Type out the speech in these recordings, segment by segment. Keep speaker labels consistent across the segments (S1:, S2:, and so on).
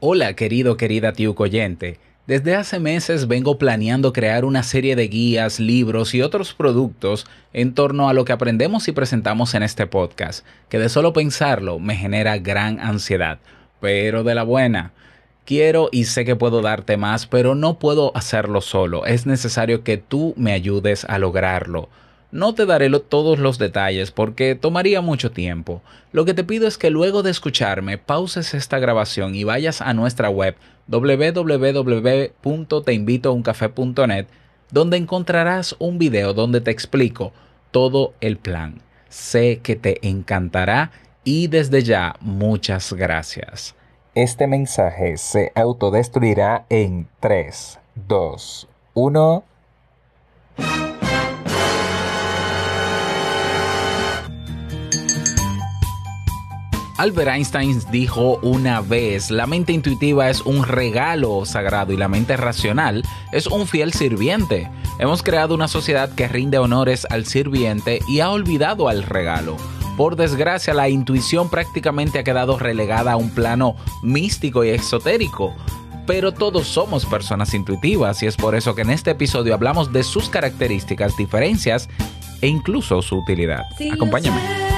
S1: Hola querido, querida tío oyente. Desde hace meses vengo planeando crear una serie de guías, libros y otros productos en torno a lo que aprendemos y presentamos en este podcast, que de solo pensarlo me genera gran ansiedad, pero de la buena. Quiero y sé que puedo darte más, pero no puedo hacerlo solo. Es necesario que tú me ayudes a lograrlo. No te daré todos los detalles porque tomaría mucho tiempo. Lo que te pido es que luego de escucharme pauses esta grabación y vayas a nuestra web www.teinvitouncafe.net donde encontrarás un video donde te explico todo el plan. Sé que te encantará y desde ya muchas gracias. Este mensaje se autodestruirá en 3, 2, 1. Albert Einstein dijo una vez, la mente intuitiva es un regalo sagrado y la mente racional es un fiel sirviente. Hemos creado una sociedad que rinde honores al sirviente y ha olvidado al regalo. Por desgracia, la intuición prácticamente ha quedado relegada a un plano místico y exotérico. Pero todos somos personas intuitivas y es por eso que en este episodio hablamos de sus características, diferencias e incluso su utilidad. Acompáñame.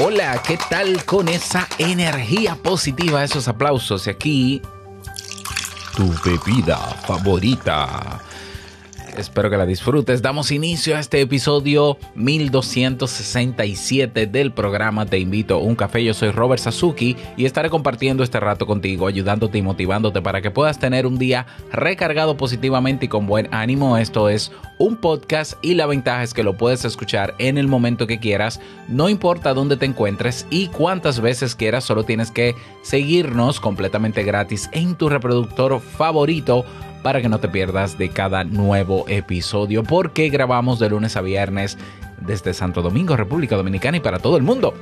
S1: Hola, ¿qué tal con esa energía positiva, esos aplausos? Y aquí, tu bebida favorita. Espero que la disfrutes. Damos inicio a este episodio 1267 del programa Te invito a un café. Yo soy Robert Sasuki y estaré compartiendo este rato contigo, ayudándote y motivándote para que puedas tener un día recargado positivamente y con buen ánimo. Esto es un podcast y la ventaja es que lo puedes escuchar en el momento que quieras, no importa dónde te encuentres y cuántas veces quieras, solo tienes que seguirnos completamente gratis en tu reproductor favorito para que no te pierdas de cada nuevo episodio, porque grabamos de lunes a viernes desde Santo Domingo, República Dominicana y para todo el mundo.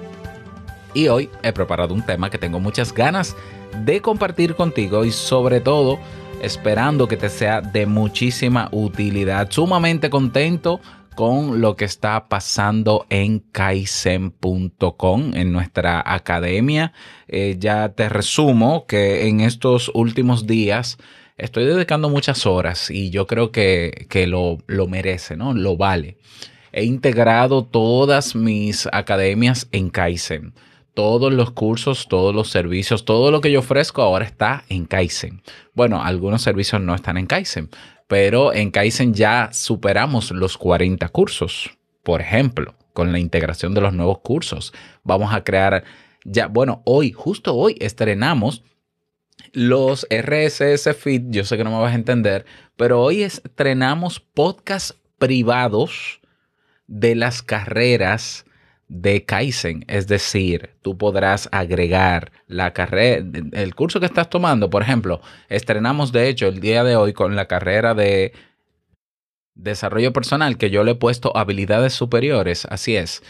S1: Y hoy he preparado un tema que tengo muchas ganas de compartir contigo y sobre todo esperando que te sea de muchísima utilidad. Sumamente contento con lo que está pasando en kaizen.com, en nuestra academia. Eh, ya te resumo que en estos últimos días estoy dedicando muchas horas y yo creo que, lo, lo merece, ¿no? Lo vale. He integrado todas mis academias en Kaizen. Todos los cursos, todos los servicios, todo lo que yo ofrezco ahora está en Kaizen. Bueno, algunos servicios no están en Kaizen, pero en Kaizen ya superamos los 40 cursos. Por ejemplo, con la integración de los nuevos cursos, vamos a crear ya, bueno, hoy, justo hoy, estrenamos los RSS Feed, yo sé que no me vas a entender, pero hoy estrenamos podcasts privados de las carreras de Kaizen. Es decir, tú podrás agregar la carrera, el curso que estás tomando. Por ejemplo, estrenamos de hecho el día de hoy con la carrera de desarrollo personal que yo le he puesto habilidades superiores. Así es.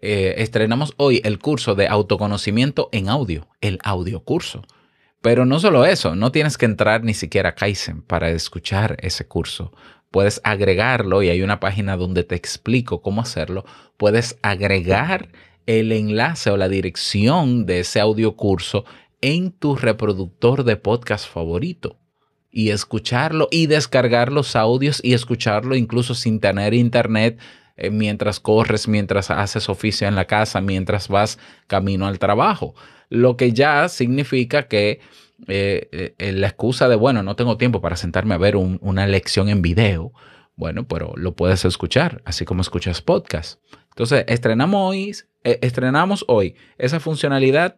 S1: Eh, estrenamos hoy el curso de autoconocimiento en audio, el audio curso. Pero no solo eso, no tienes que entrar ni siquiera a Kaizen para escuchar ese curso. Puedes agregarlo y hay una página donde te explico cómo hacerlo. Puedes agregar el enlace o la dirección de ese audio curso en tu reproductor de podcast favorito y escucharlo y descargar los audios y escucharlo incluso sin tener internet eh, mientras corres, mientras haces oficio en la casa, mientras vas camino al trabajo lo que ya significa que eh, eh, la excusa de, bueno, no tengo tiempo para sentarme a ver una lección en video, bueno, pero lo puedes escuchar, así como escuchas podcast. Entonces, estrenamos hoy, eh, estrenamos hoy esa funcionalidad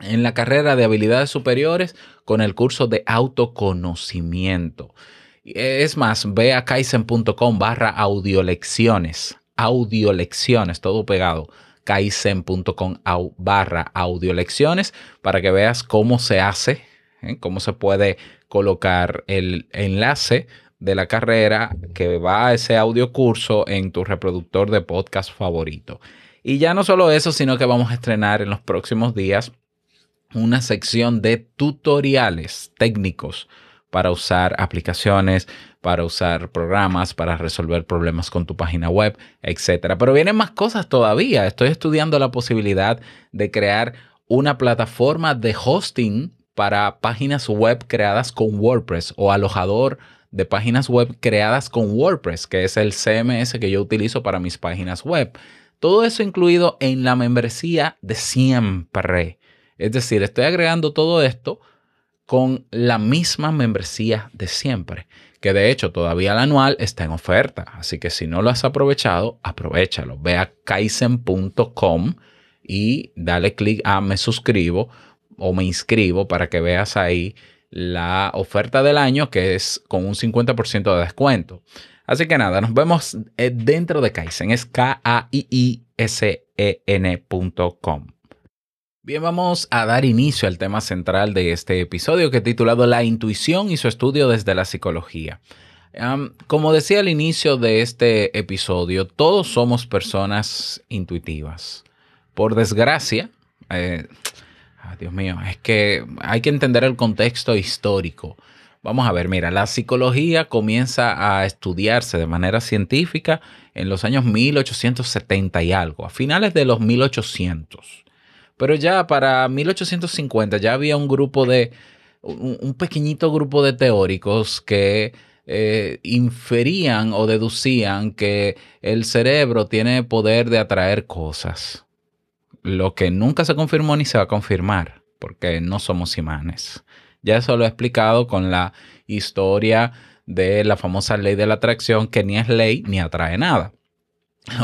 S1: en la carrera de habilidades superiores con el curso de autoconocimiento. Es más, ve a kaizen.com barra audiolecciones, audiolecciones, todo pegado, kaizen.com barra audiolecciones para que veas cómo se hace, ¿eh? cómo se puede colocar el enlace de la carrera que va a ese audio curso en tu reproductor de podcast favorito. Y ya no solo eso, sino que vamos a estrenar en los próximos días una sección de tutoriales técnicos para usar aplicaciones, para usar programas, para resolver problemas con tu página web, etc. Pero vienen más cosas todavía. Estoy estudiando la posibilidad de crear una plataforma de hosting para páginas web creadas con WordPress o alojador de páginas web creadas con WordPress, que es el CMS que yo utilizo para mis páginas web. Todo eso incluido en la membresía de siempre. Es decir, estoy agregando todo esto con la misma membresía de siempre, que de hecho todavía la anual está en oferta. Así que si no lo has aprovechado, aprovechalo. Ve a kaizen.com y dale clic a me suscribo o me inscribo para que veas ahí la oferta del año que es con un 50% de descuento. Así que nada, nos vemos eh, dentro de Kaizen. Es K-A-I-I-S-E-N.com. Bien, vamos a dar inicio al tema central de este episodio que he titulado La intuición y su estudio desde la psicología. como decía al inicio de este episodio, todos somos personas intuitivas. Por desgracia, eh, Dios mío, es que hay que entender el contexto histórico. Vamos a ver, mira, la psicología comienza a estudiarse de manera científica en los años 1870 y algo, a finales de los 1800. Pero ya para 1850 ya había un grupo de, un, pequeñito grupo de teóricos que eh, inferían o deducían que el cerebro tiene poder de atraer cosas lo que nunca se confirmó ni se va a confirmar, porque no somos imanes. Ya eso lo he explicado con la historia de la famosa ley de la atracción, que ni es ley ni atrae nada.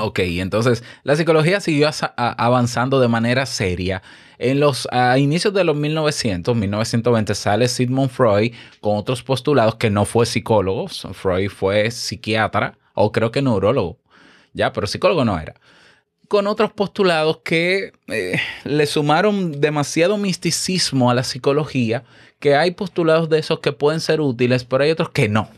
S1: Ok, entonces la psicología siguió avanzando de manera seria. En los inicios de los 1900, 1920, sale Sigmund Freud con otros postulados que no fue psicólogo. Freud fue psiquiatra o creo que neurólogo. Ya, pero psicólogo no era con otros postulados que eh, le sumaron demasiado misticismo a la psicología, que hay postulados de esos que pueden ser útiles, pero hay otros que no.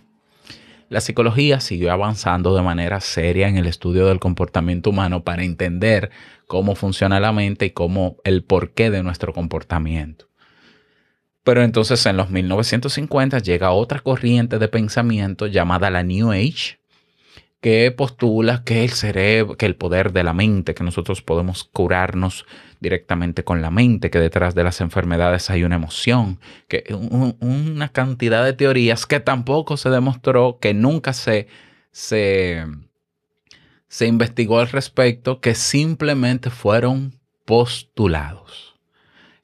S1: La psicología siguió avanzando de manera seria en el estudio del comportamiento humano para entender cómo funciona la mente y cómo el porqué de nuestro comportamiento. Pero entonces en los 1950 llega otra corriente de pensamiento llamada la New Age, que postula que el cerebro, que el poder de la mente, que nosotros podemos curarnos directamente con la mente, que detrás de las enfermedades hay una emoción, que una cantidad de teorías que tampoco se demostró, que nunca se, se, se investigó al respecto, que simplemente fueron postulados.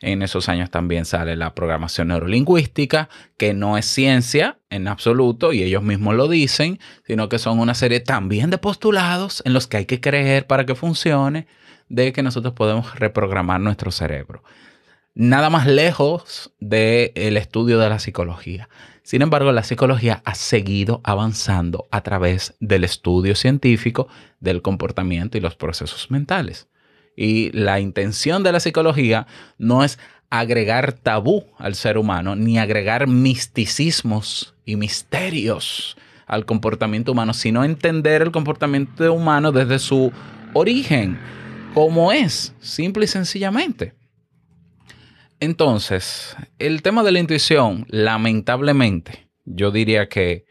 S1: En esos años también sale la programación neurolingüística, que no es ciencia en absoluto, y ellos mismos lo dicen, sino que son una serie también de postulados en los que hay que creer para que funcione, de que nosotros podemos reprogramar nuestro cerebro. Nada más lejos del estudio de la psicología. Sin embargo, la psicología ha seguido avanzando a través del estudio científico del comportamiento y los procesos mentales. Y la intención de la psicología no es agregar tabú al ser humano, ni agregar misticismos y misterios al comportamiento humano, sino entender el comportamiento humano desde su origen, como es, simple y sencillamente. Entonces, el tema de la intuición, lamentablemente, yo diría que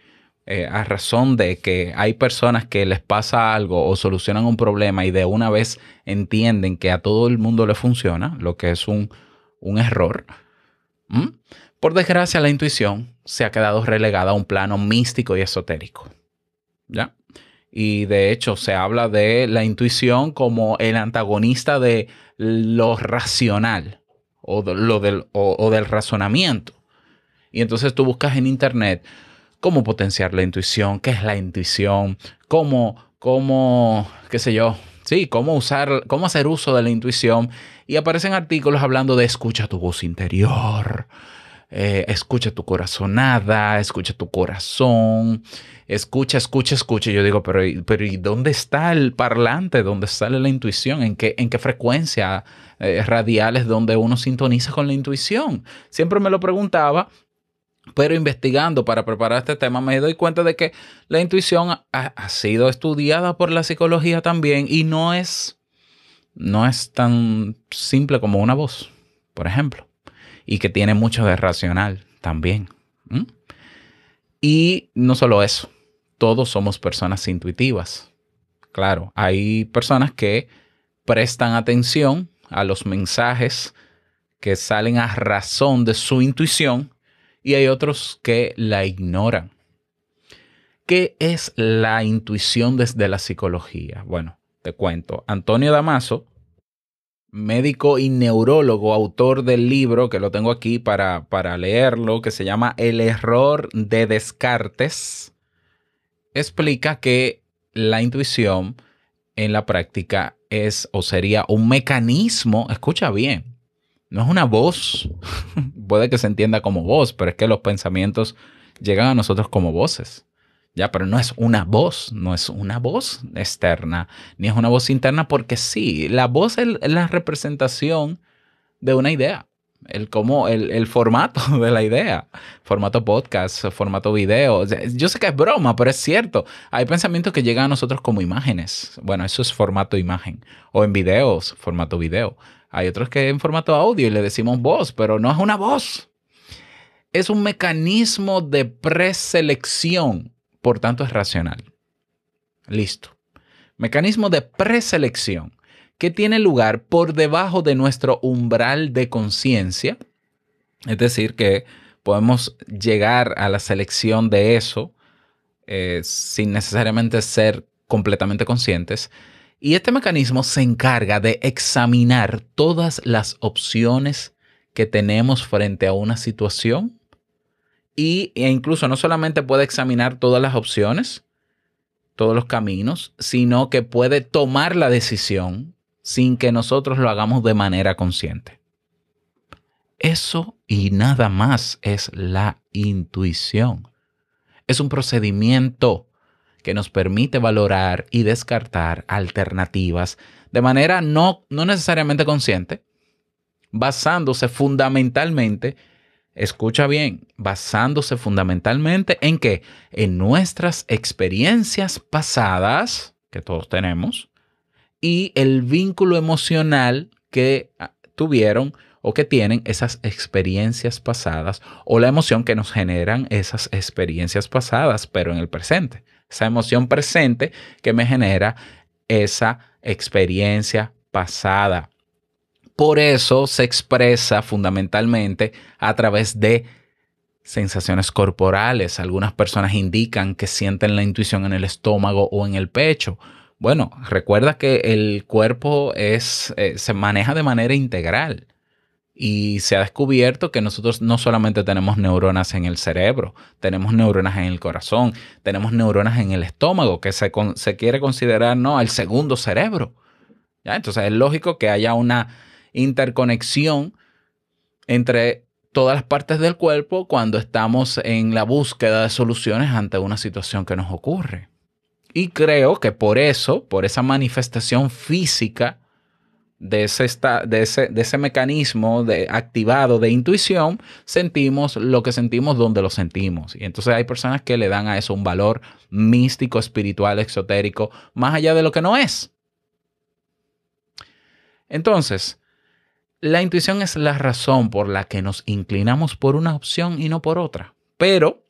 S1: eh, a razón de que hay personas que les pasa algo o solucionan un problema y de una vez entienden que a todo el mundo le funciona, lo que es un, error. Por desgracia, la intuición se ha quedado relegada a un plano místico y esotérico. ¿Ya? Y de hecho se habla de la intuición como el antagonista de lo racional. o, lo del, o del razonamiento. Y entonces tú buscas en internet cómo potenciar la intuición, qué es la intuición, cómo, cómo, qué sé yo, sí, cómo usar, cómo hacer uso de la intuición. Y aparecen artículos hablando de escucha tu voz interior, eh, escucha tu corazonada, escucha tu corazón, escucha, escucha, escucha. Yo digo, pero, pero ¿y dónde está el parlante? ¿Dónde sale la intuición? ¿En qué, en qué frecuencia eh, radial es donde uno sintoniza con la intuición? Siempre me lo preguntaba pero investigando para preparar este tema me doy cuenta de que la intuición ha, sido estudiada por la psicología también y no es, no es tan simple como una voz, por ejemplo, y que tiene mucho de racional también. Y no solo eso, todos somos personas intuitivas. Claro, hay personas que prestan atención a los mensajes que salen a razón de su intuición y hay otros que la ignoran. ¿Qué es la intuición desde la psicología? Bueno, te cuento. Antonio Damaso, médico y neurólogo, autor del libro, que lo tengo aquí para, para leerlo, que se llama El error de Descartes, explica que la intuición en la práctica es o sería un mecanismo, escucha bien, no es una voz. Puede que se entienda como voz, pero es que los pensamientos llegan a nosotros como voces. Ya, pero no es una voz, no es una voz externa, ni es una voz interna, porque sí, la voz es la representación de una idea, el, como, el, formato de la idea, formato podcast, formato video. Yo sé que es broma, pero es cierto. Hay pensamientos que llegan a nosotros como imágenes. Bueno, eso es formato imagen. O en videos, formato video. Hay otros que en formato audio y le decimos voz, pero no es una voz. Es un mecanismo de preselección, por tanto es racional. Listo. Mecanismo de preselección que tiene lugar por debajo de nuestro umbral de conciencia. Es decir, que podemos llegar a la selección de eso eh, sin necesariamente ser completamente conscientes y este mecanismo se encarga de examinar todas las opciones que tenemos frente a una situación y, e incluso no solamente puede examinar todas las opciones, todos los caminos, sino que puede tomar la decisión sin que nosotros lo hagamos de manera consciente. Eso y nada más es la intuición. Es un procedimiento que nos permite valorar y descartar alternativas de manera no, no necesariamente consciente, basándose fundamentalmente, escucha bien, basándose fundamentalmente en que en nuestras experiencias pasadas, que todos tenemos, y el vínculo emocional que ah, tuvieron o que tienen esas experiencias pasadas o la emoción que nos generan esas experiencias pasadas, pero en el presente esa emoción presente que me genera esa experiencia pasada. Por eso se expresa fundamentalmente a través de sensaciones corporales. Algunas personas indican que sienten la intuición en el estómago o en el pecho. Bueno, recuerda que el cuerpo es, eh, se maneja de manera integral. Y se ha descubierto que nosotros no solamente tenemos neuronas en el cerebro, tenemos neuronas en el corazón, tenemos neuronas en el estómago, que se, se quiere considerar ¿no? el segundo cerebro. Entonces es lógico que haya una interconexión entre todas las partes del cuerpo cuando estamos en la búsqueda de soluciones ante una situación que nos ocurre. Y creo que por eso, por esa manifestación física, de ese, de ese, de ese mecanismo de, activado de intuición, sentimos lo que sentimos donde lo sentimos. Y entonces hay personas que le dan a eso un valor místico, espiritual, exotérico, más allá de lo que no es. Entonces, la intuición es la razón por la que nos inclinamos por una opción y no por otra. Pero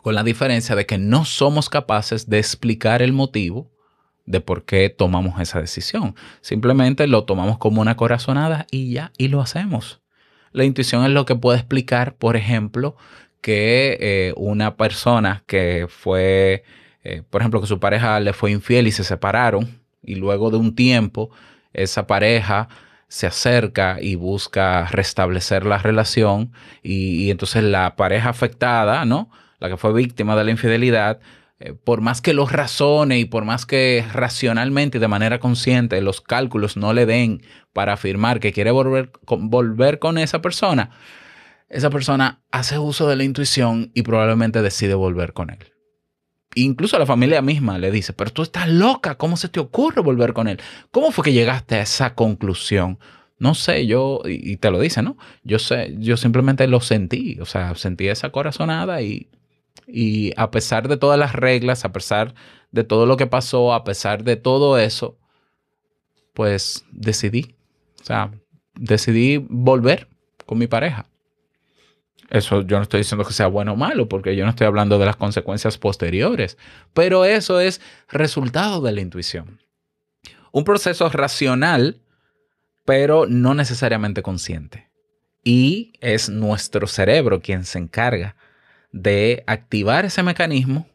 S1: con la diferencia de que no somos capaces de explicar el motivo de por qué tomamos esa decisión. Simplemente lo tomamos como una corazonada y ya, y lo hacemos. La intuición es lo que puede explicar, por ejemplo, que eh, una persona que fue, eh, por ejemplo, que su pareja le fue infiel y se separaron, y luego de un tiempo esa pareja se acerca y busca restablecer la relación y, entonces la pareja afectada, ¿no? La que fue víctima de la infidelidad, eh, por más que lo razone y por más que racionalmente y de manera consciente los cálculos no le den para afirmar que quiere volver volver con esa persona, esa persona hace uso de la intuición y probablemente decide volver con él. Incluso la familia misma le dice, pero tú estás loca, ¿cómo se te ocurre volver con él? ¿Cómo fue que llegaste a esa conclusión? No sé, yo, y te lo dice, ¿no? Yo sé, yo simplemente lo sentí, o sea, sentí esa corazonada y, y a pesar de todas las reglas, a pesar de todo lo que pasó, a pesar de todo eso, pues decidí, o sea, decidí volver con mi pareja. Eso yo no estoy diciendo que sea bueno o malo, porque yo no estoy hablando de las consecuencias posteriores, pero eso es resultado de la intuición. Un proceso racional, pero no necesariamente consciente. Y es nuestro cerebro quien se encarga de activar ese mecanismo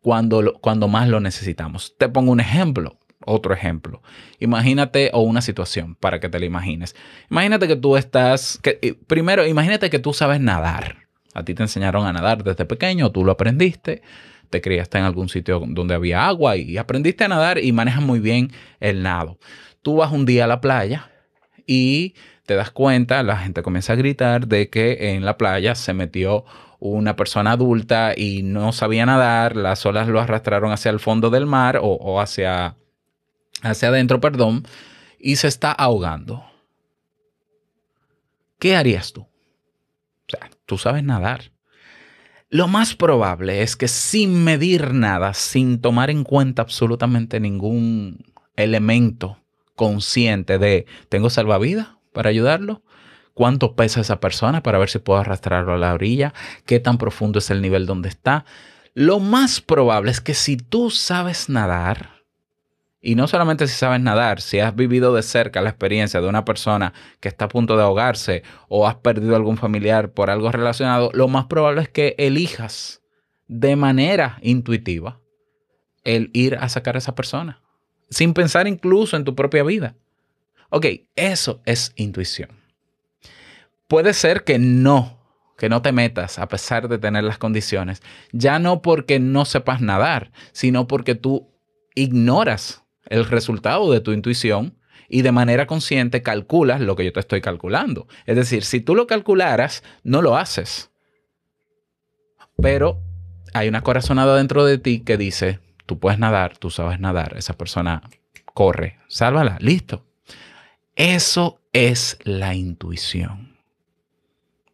S1: cuando, cuando más lo necesitamos. Te pongo un ejemplo otro ejemplo. Imagínate, o una situación para que te la imagines. Imagínate que tú estás, que, eh, primero, imagínate que tú sabes nadar. A ti te enseñaron a nadar desde pequeño, tú lo aprendiste, te criaste en algún sitio donde había agua y aprendiste a nadar y manejas muy bien el nado. Tú vas un día a la playa y te das cuenta, la gente comienza a gritar de que en la playa se metió una persona adulta y no sabía nadar, las olas lo arrastraron hacia el fondo del mar o, o hacia hacia adentro, perdón, y se está ahogando. ¿Qué harías tú? O sea, tú sabes nadar. Lo más probable es que sin medir nada, sin tomar en cuenta absolutamente ningún elemento consciente de, ¿tengo salvavidas para ayudarlo? ¿Cuánto pesa esa persona para ver si puedo arrastrarlo a la orilla? ¿Qué tan profundo es el nivel donde está? Lo más probable es que si tú sabes nadar, y no solamente si sabes nadar, si has vivido de cerca la experiencia de una persona que está a punto de ahogarse o has perdido algún familiar por algo relacionado, lo más probable es que elijas de manera intuitiva el ir a sacar a esa persona, sin pensar incluso en tu propia vida. Ok, eso es intuición. Puede ser que no, que no te metas a pesar de tener las condiciones, ya no porque no sepas nadar, sino porque tú ignoras el resultado de tu intuición y de manera consciente calculas lo que yo te estoy calculando. Es decir, si tú lo calcularas, no lo haces. Pero hay una corazonada dentro de ti que dice, tú puedes nadar, tú sabes nadar, esa persona corre, sálvala, listo. Eso es la intuición.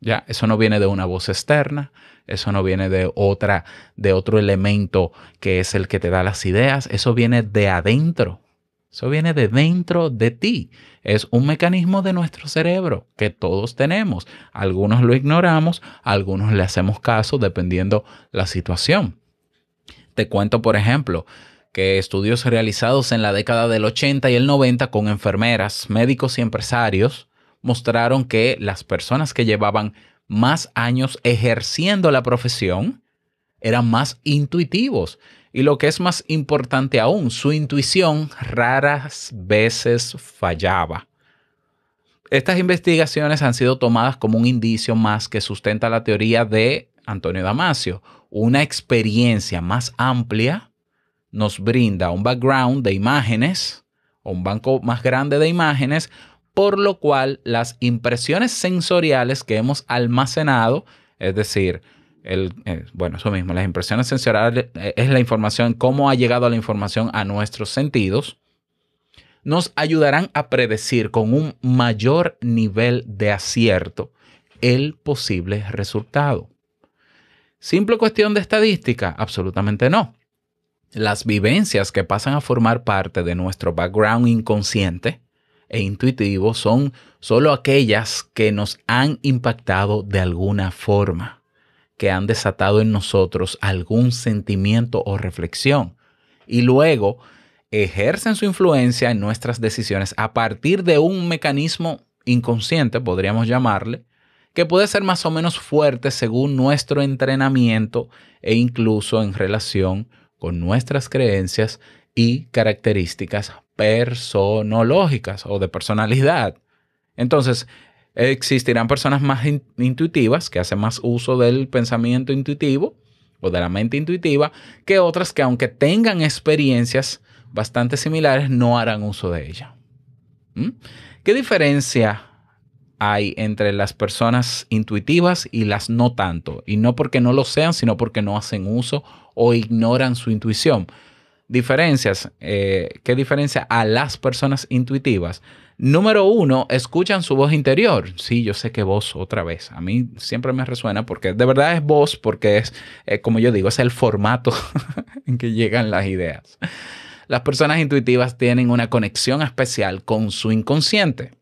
S1: Ya, eso no viene de una voz externa, eso no viene de otra, de otro elemento que es el que te da las ideas. Eso viene de adentro. Eso viene de dentro de ti. Es un mecanismo de nuestro cerebro que todos tenemos. Algunos lo ignoramos, algunos le hacemos caso dependiendo la situación. Te cuento, por ejemplo, que estudios realizados en la década del 80 y el 90 con enfermeras, médicos y empresarios mostraron que las personas que llevaban más años ejerciendo la profesión, eran más intuitivos. Y lo que es más importante aún, su intuición raras veces fallaba. Estas investigaciones han sido tomadas como un indicio más que sustenta la teoría de Antonio Damasio. Una experiencia más amplia nos brinda un background de imágenes o un banco más grande de imágenes por lo cual las impresiones sensoriales que hemos almacenado, es decir, eh, bueno, eso mismo, las impresiones sensoriales eh, es la información, cómo ha llegado la información a nuestros sentidos, nos ayudarán a predecir con un mayor nivel de acierto el posible resultado. ¿Simple cuestión de estadística? Absolutamente no. Las vivencias que pasan a formar parte de nuestro background inconsciente e intuitivo son solo aquellas que nos han impactado de alguna forma, que han desatado en nosotros algún sentimiento o reflexión y luego ejercen su influencia en nuestras decisiones a partir de un mecanismo inconsciente, podríamos llamarle, que puede ser más o menos fuerte según nuestro entrenamiento e incluso en relación con nuestras creencias y características personológicas o de personalidad. Entonces, existirán personas más intuitivas que hacen más uso del pensamiento intuitivo o de la mente intuitiva que otras que aunque tengan experiencias bastante similares no harán uso de ella. ¿Mm? ¿Qué diferencia hay entre las personas intuitivas y las no tanto? Y no porque no lo sean, sino porque no hacen uso o ignoran su intuición. Diferencias, eh, ¿qué diferencia a las personas intuitivas? Número uno, escuchan su voz interior. Sí, yo sé que voz otra vez. A mí siempre me resuena porque de verdad es voz, porque es, eh, como yo digo, es el formato en que llegan las ideas. Las personas intuitivas tienen una conexión especial con su inconsciente,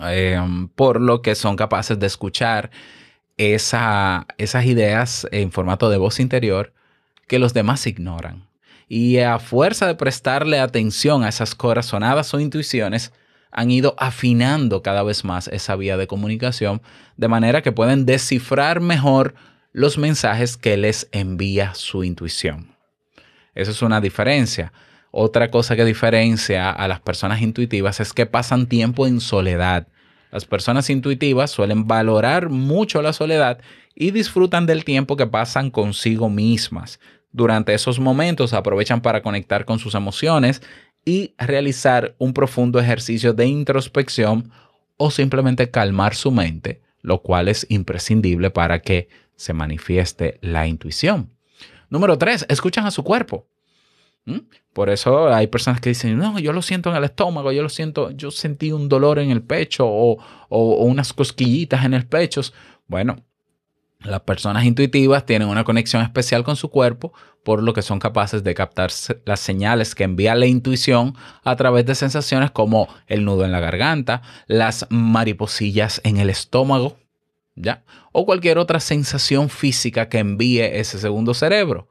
S1: em, por lo que son capaces de escuchar esas ideas en formato de voz interior que los demás ignoran. Y a fuerza de prestarle atención a esas corazonadas o intuiciones, han ido afinando cada vez más esa vía de comunicación de manera que pueden descifrar mejor los mensajes que les envía su intuición. Esa es una diferencia. Otra cosa que diferencia a las personas intuitivas es que pasan tiempo en soledad. Las personas intuitivas suelen valorar mucho la soledad y disfrutan del tiempo que pasan consigo mismas. Durante esos momentos aprovechan para conectar con sus emociones y realizar un profundo ejercicio de introspección o simplemente calmar su mente, lo cual es imprescindible para que se manifieste la intuición. Número tres, escuchan a su cuerpo. ¿Mm? Por eso hay personas que dicen, no, yo lo siento en el estómago, yo lo siento, yo sentí un dolor en el pecho o, o unas cosquillitas en el pecho. Bueno, las personas intuitivas tienen una conexión especial con su cuerpo, por lo que son capaces de captar las señales que envía la intuición a través de sensaciones como el nudo en la garganta, las mariposillas en el estómago, ¿ya? O cualquier otra sensación física que envíe ese segundo cerebro.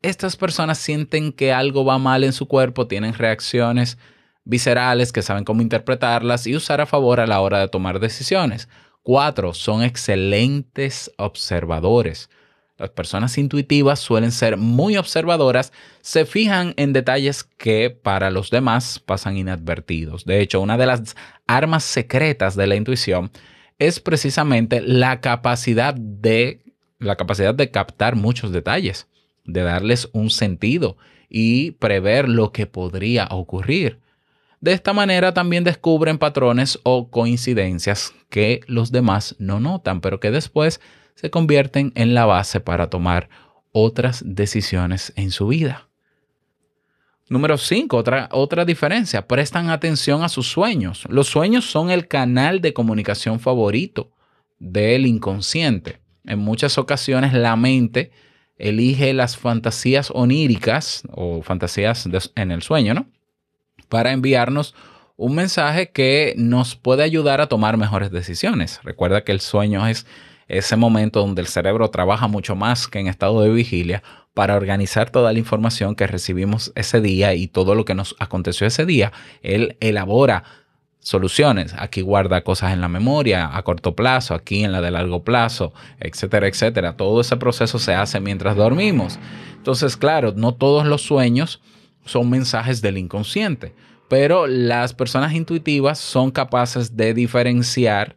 S1: Estas personas sienten que algo va mal en su cuerpo, tienen reacciones viscerales que saben cómo interpretarlas y usar a favor a la hora de tomar decisiones. Cuatro, son excelentes observadores. Las personas intuitivas suelen ser muy observadoras, se fijan en detalles que para los demás pasan inadvertidos. De hecho, una de las armas secretas de la intuición es precisamente la capacidad de la capacidad de captar muchos detalles, de darles un sentido y prever lo que podría ocurrir. De esta manera también descubren patrones o coincidencias que los demás no notan, pero que después se convierten en la base para tomar otras decisiones en su vida. Número 5, otra, otra diferencia, prestan atención a sus sueños. Los sueños son el canal de comunicación favorito del inconsciente. En muchas ocasiones la mente elige las fantasías oníricas o fantasías en el sueño, ¿no? Para enviarnos un mensaje que nos puede ayudar a tomar mejores decisiones. Recuerda que el sueño es ese momento donde el cerebro trabaja mucho más que en estado de vigilia para organizar toda la información que recibimos ese día y todo lo que nos aconteció ese día. Él elabora soluciones. Aquí guarda cosas en la memoria a corto plazo, aquí en la de largo plazo, etcétera, etcétera. Todo ese proceso se hace mientras dormimos. Entonces, claro, no todos los sueños son mensajes del inconsciente, pero las personas intuitivas son capaces de diferenciar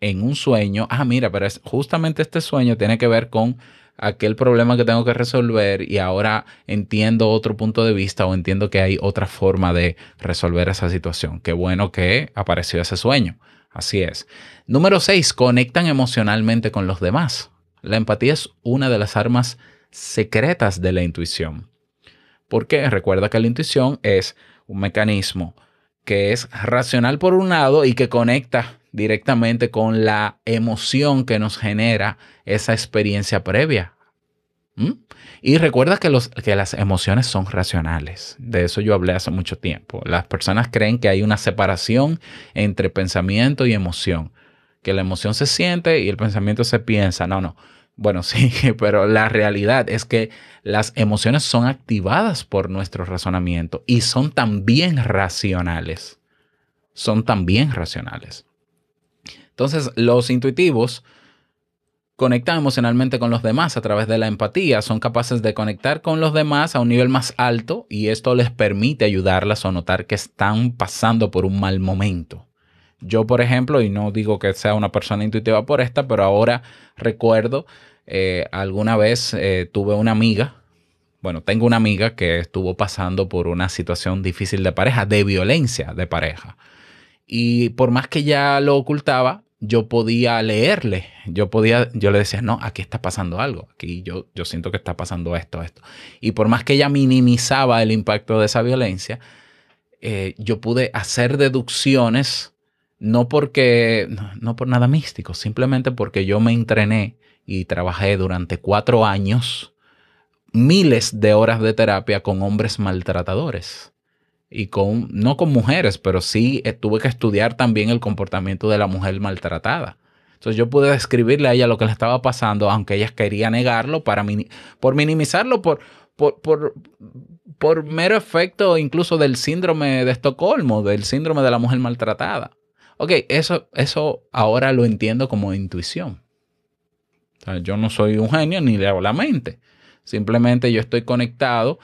S1: en un sueño, ah, mira, pero es, justamente este sueño tiene que ver con aquel problema que tengo que resolver y ahora entiendo otro punto de vista o entiendo que hay otra forma de resolver esa situación. Qué bueno que apareció ese sueño. Así es. Número 6. Conectan emocionalmente con los demás. La empatía es una de las armas secretas de la intuición. Porque recuerda que la intuición es un mecanismo que es racional por un lado y que conecta directamente con la emoción que nos genera esa experiencia previa. ¿Mm? Y recuerda que, los, que las emociones son racionales. De eso yo hablé hace mucho tiempo. Las personas creen que hay una separación entre pensamiento y emoción. Que la emoción se siente y el pensamiento se piensa. No, no. Bueno, sí, pero la realidad es que las emociones son activadas por nuestro razonamiento y son también racionales. Son también racionales. Entonces, los intuitivos conectan emocionalmente con los demás a través de la empatía, son capaces de conectar con los demás a un nivel más alto y esto les permite ayudarlas a notar que están pasando por un mal momento. Yo, por ejemplo, y no digo que sea una persona intuitiva por esta, pero ahora recuerdo eh, alguna vez eh, tuve una amiga, bueno, tengo una amiga que estuvo pasando por una situación difícil de pareja, de violencia de pareja. Y por más que ya lo ocultaba, yo podía leerle, yo podía, yo le decía, no, aquí está pasando algo, aquí yo, yo siento que está pasando esto, esto. Y por más que ella minimizaba el impacto de esa violencia, eh, yo pude hacer deducciones, no porque, no por nada místico, simplemente porque yo me entrené y trabajé durante cuatro años miles de horas de terapia con hombres maltratadores y con, no con mujeres, pero sí eh, tuve que estudiar también el comportamiento de la mujer maltratada. Entonces yo pude describirle a ella lo que le estaba pasando, aunque ella quería negarlo para por minimizarlo, por, por, por, por, mero efecto incluso del síndrome de Estocolmo, del síndrome de la mujer maltratada. Ok, eso, eso ahora lo entiendo como intuición. yo no soy un genio ni le hago la mente. Simplemente yo estoy conectado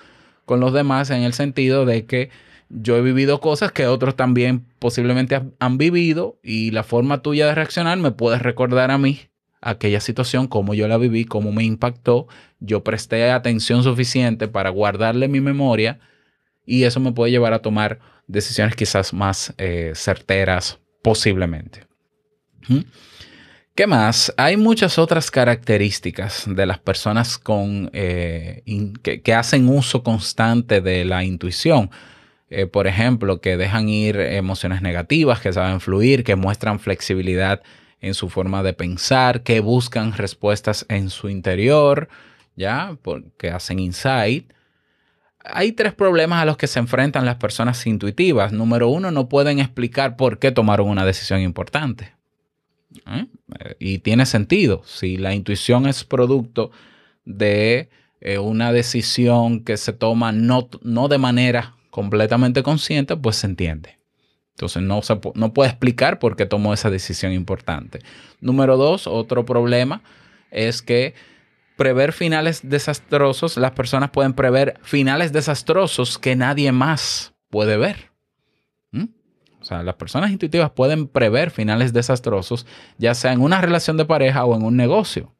S1: con los demás en el sentido de que yo he vivido cosas que otros también posiblemente han vivido y la forma tuya de reaccionar me puede recordar a mí aquella situación, cómo yo la viví, cómo me impactó. Yo presté atención suficiente para guardarle mi memoria y eso me puede llevar a tomar decisiones quizás más eh, certeras posiblemente. ¿Mm? ¿Qué más? Hay muchas otras características de las personas con, eh, que, hacen uso constante de la intuición. Eh, por ejemplo, que dejan ir emociones negativas, que saben fluir, que muestran flexibilidad en su forma de pensar, que buscan respuestas en su interior, ¿ya? Porque hacen insight. Hay tres problemas a los que se enfrentan las personas intuitivas. Número uno, no pueden explicar por qué tomaron una decisión importante. ¿eh? Y tiene sentido. Si la intuición es producto de eh, una decisión que se toma no, no de manera completamente consciente, pues se entiende. Entonces no, se, no puede explicar por qué tomó esa decisión importante. Número dos, otro problema es que prever finales desastrosos, las personas pueden prever finales desastrosos que nadie más puede ver. ¿Mm? O sea, las personas intuitivas pueden prever finales desastrosos, ya sea en una relación de pareja o en un negocio.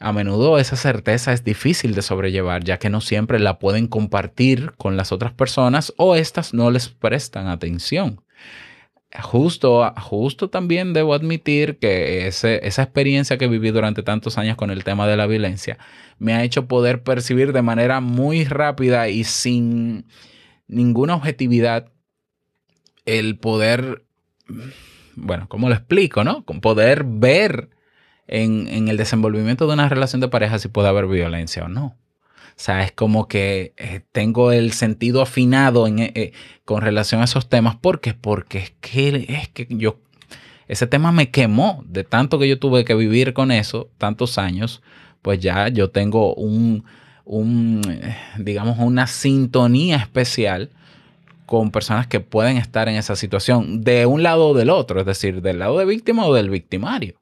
S1: A menudo esa certeza es difícil de sobrellevar, ya que no siempre la pueden compartir con las otras personas o éstas no les prestan atención. Justo, justo también debo admitir que esa experiencia que viví durante tantos años con el tema de la violencia me ha hecho poder percibir de manera muy rápida y sin ninguna objetividad el poder, bueno, ¿cómo lo explico, no? Con poder ver en, el desenvolvimiento de una relación de pareja si puede haber violencia o no. Sea, es como que eh, tengo el sentido afinado eh, eh, con relación a esos temas. ¿Por qué? Porque es que, es que yo, ese tema me quemó de tanto que yo tuve que vivir con eso, tantos años, pues ya yo tengo un, un digamos, una sintonía especial con personas que pueden estar en esa situación de un lado o del otro, es decir, del lado de víctima o del victimario.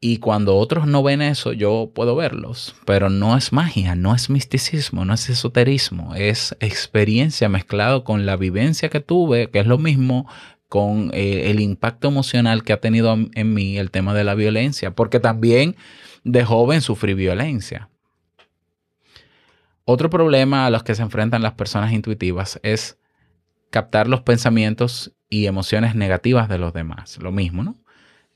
S1: Y cuando otros no ven eso, yo puedo verlos. Pero no es magia, no es misticismo, no es esoterismo. Es experiencia mezclado con la vivencia que tuve, que es lo mismo con eh, el impacto emocional que ha tenido en mí el tema de la violencia. Porque también de joven sufrí violencia. Otro problema a los que se enfrentan las personas intuitivas es captar los pensamientos y emociones negativas de los demás. Lo mismo, ¿no?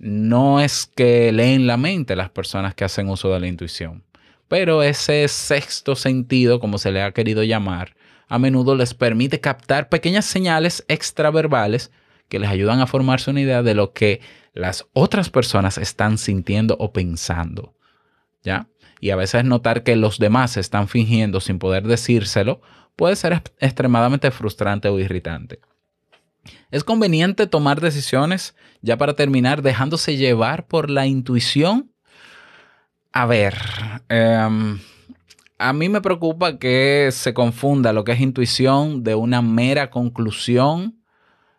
S1: No es que leen la mente las personas que hacen uso de la intuición, pero ese sexto sentido, como se le ha querido llamar, a menudo les permite captar pequeñas señales extraverbales que les ayudan a formarse una idea de lo que las otras personas están sintiendo o pensando. ¿Ya? Y a veces notar que los demás están fingiendo sin poder decírselo puede ser extremadamente frustrante o irritante. Es conveniente tomar decisiones, ya para terminar, dejándose llevar por la intuición. A ver, em, a mí me preocupa que se confunda lo que es intuición de una mera conclusión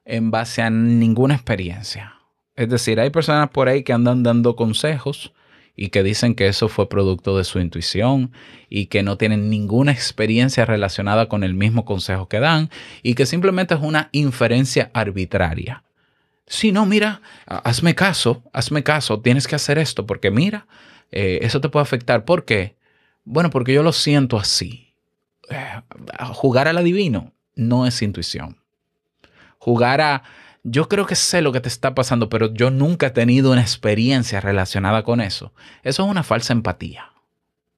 S1: en base a ninguna experiencia. Es decir, hay personas por ahí que andan dando consejos y que dicen que eso fue producto de su intuición y que no tienen ninguna experiencia relacionada con el mismo consejo que dan y que simplemente es una inferencia arbitraria. Si no, mira, hazme caso, hazme caso, tienes que hacer esto porque mira, eh, eso te puede afectar. ¿Por qué? Bueno, porque yo lo siento así. Eh, jugar al adivino no es intuición. Jugar a yo creo que sé lo que te está pasando, pero yo nunca he tenido una experiencia relacionada con eso. Eso es una falsa empatía.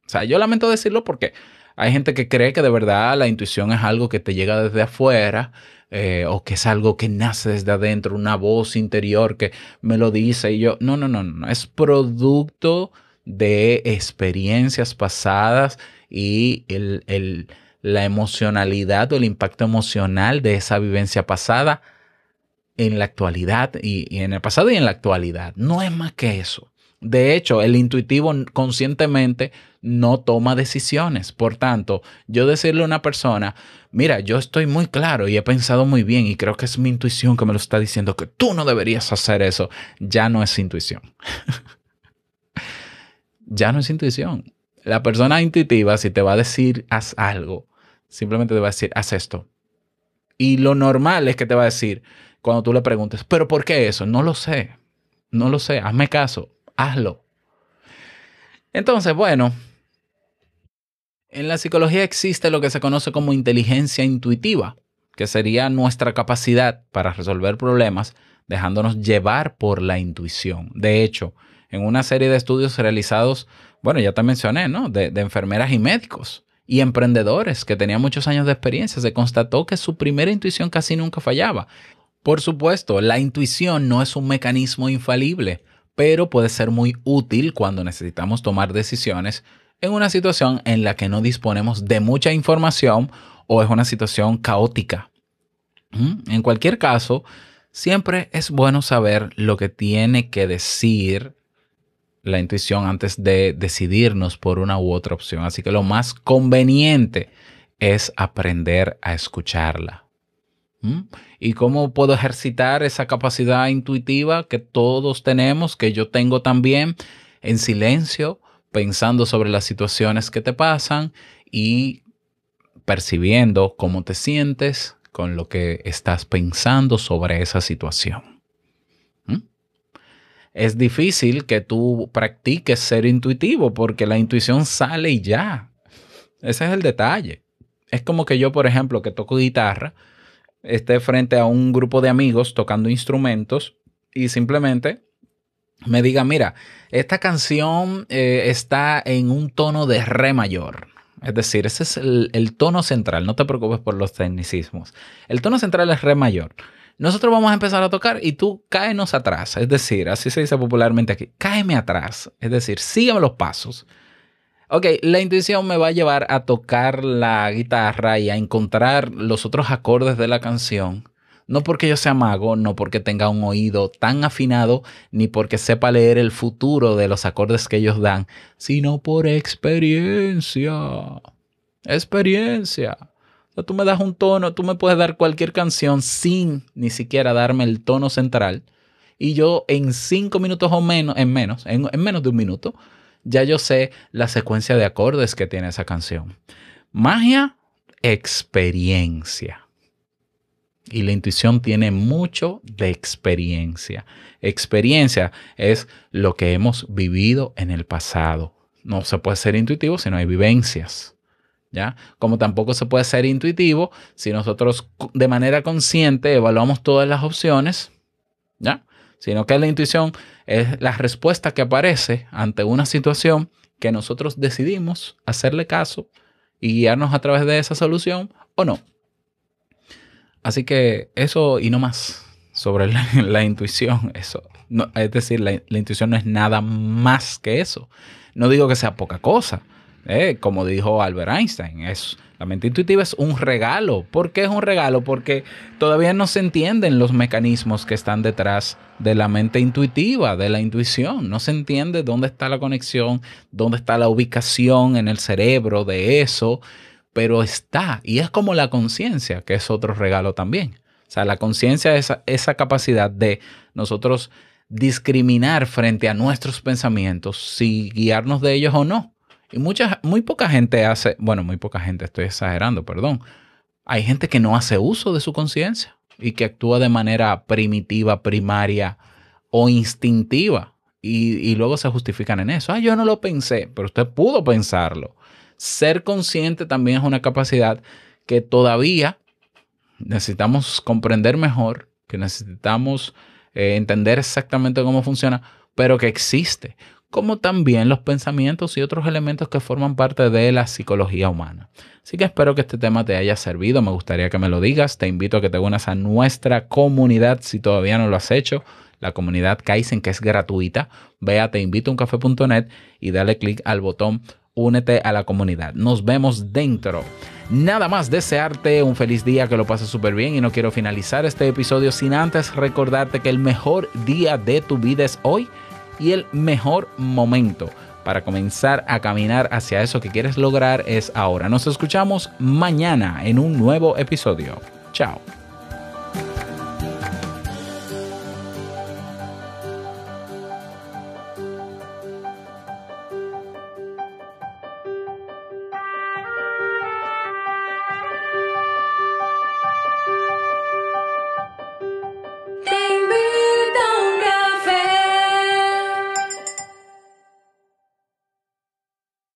S1: O sea, yo lamento decirlo porque hay gente que cree que de verdad la intuición es algo que te llega desde afuera eh, o que es algo que nace desde adentro, una voz interior que me lo dice y yo, no, no, no, no, es producto de experiencias pasadas y la emocionalidad o el impacto emocional de esa vivencia pasada en la actualidad y, en el pasado y en la actualidad. No es más que eso. De hecho, el intuitivo conscientemente no toma decisiones. Por tanto, yo decirle a una persona, mira, yo estoy muy claro y he pensado muy bien y creo que es mi intuición que me lo está diciendo que tú no deberías hacer eso, ya no es intuición. ya no es intuición. La persona intuitiva, si te va a decir, haz algo, simplemente te va a decir, haz esto. Y lo normal es que te va a decir, cuando tú le preguntes, ¿pero por qué eso? No lo sé, no lo sé, hazme caso, hazlo. Entonces, bueno, en la psicología existe lo que se conoce como inteligencia intuitiva, que sería nuestra capacidad para resolver problemas dejándonos llevar por la intuición. De hecho, en una serie de estudios realizados, bueno, ya te mencioné, ¿no? De, de, enfermeras y médicos y emprendedores que tenían muchos años de experiencia, se constató que su primera intuición casi nunca fallaba. Por supuesto, la intuición no es un mecanismo infalible, pero puede ser muy útil cuando necesitamos tomar decisiones en una situación en la que no disponemos de mucha información o es una situación caótica. ¿Mm? En cualquier caso, siempre es bueno saber lo que tiene que decir la intuición antes de decidirnos por una u otra opción. Así que lo más conveniente es aprender a escucharla. ¿Y cómo puedo ejercitar esa capacidad intuitiva que todos tenemos, que yo tengo también, en silencio, pensando sobre las situaciones que te pasan y percibiendo cómo te sientes con lo que estás pensando sobre esa situación? Es difícil que tú practiques ser intuitivo porque la intuición sale y ya. Ese es el detalle. Es como que yo, por ejemplo, que toco guitarra, esté frente a un grupo de amigos tocando instrumentos y simplemente me diga, mira, esta canción eh, está en un tono de re mayor. Es decir, ese es el, tono central. No te preocupes por los tecnicismos. El tono central es re mayor. Nosotros vamos a empezar a tocar y tú cáenos atrás. Es decir, así se dice popularmente aquí. Cáeme atrás. Es decir, sígueme los pasos. Ok, la intuición me va a llevar a tocar la guitarra y a encontrar los otros acordes de la canción. No porque yo sea mago, no porque tenga un oído tan afinado, ni porque sepa leer el futuro de los acordes que ellos dan, sino por experiencia. Experiencia. O tú me das un tono, tú me puedes dar cualquier canción sin ni siquiera darme el tono central. Y yo en cinco minutos o menos, en menos, en menos de un minuto, ya yo sé la secuencia de acordes que tiene esa canción. Magia, experiencia. Y la intuición tiene mucho de experiencia. Experiencia es lo que hemos vivido en el pasado. No se puede ser intuitivo si no hay vivencias. ¿Ya? Como tampoco se puede ser intuitivo si nosotros de manera consciente evaluamos todas las opciones, ¿ya? Sino que la intuición es la respuesta que aparece ante una situación que nosotros decidimos hacerle caso y guiarnos a través de esa solución o no. Así que eso y no más sobre la, intuición, eso. es decir, la, intuición no es nada más que eso. No digo que sea poca cosa. Eh, como dijo Albert Einstein, es la mente intuitiva es un regalo. ¿Por qué es un regalo? Porque todavía no se entienden los mecanismos que están detrás de la mente intuitiva, de la intuición. No se entiende dónde está la conexión, dónde está la ubicación en el cerebro de eso, pero está. Y es como la conciencia, que es otro regalo también. O sea, la conciencia es esa capacidad de nosotros discriminar frente a nuestros pensamientos si guiarnos de ellos o no. Y mucha, muy poca gente hace, bueno, muy poca gente, estoy exagerando, perdón. Hay gente que no hace uso de su conciencia y que actúa de manera primitiva, primaria o instintiva. Y, y, luego se justifican en eso. Ah, yo no lo pensé, pero usted pudo pensarlo. Ser consciente también es una capacidad que todavía necesitamos comprender mejor, que necesitamos eh, entender exactamente cómo funciona, pero que existe, como también los pensamientos y otros elementos que forman parte de la psicología humana. Así que espero que este tema te haya servido, me gustaría que me lo digas, te invito a que te unas a nuestra comunidad si todavía no lo has hecho, la comunidad Kaizen que es gratuita, ve a teinvitouncafe.net y dale clic al botón únete a la comunidad. Nos vemos dentro. Nada más desearte un feliz día, que lo pases súper bien y no quiero finalizar este episodio sin antes recordarte que el mejor día de tu vida es hoy y el mejor momento para comenzar a caminar hacia eso que quieres lograr es ahora. Nos escuchamos mañana en un nuevo episodio. Chao.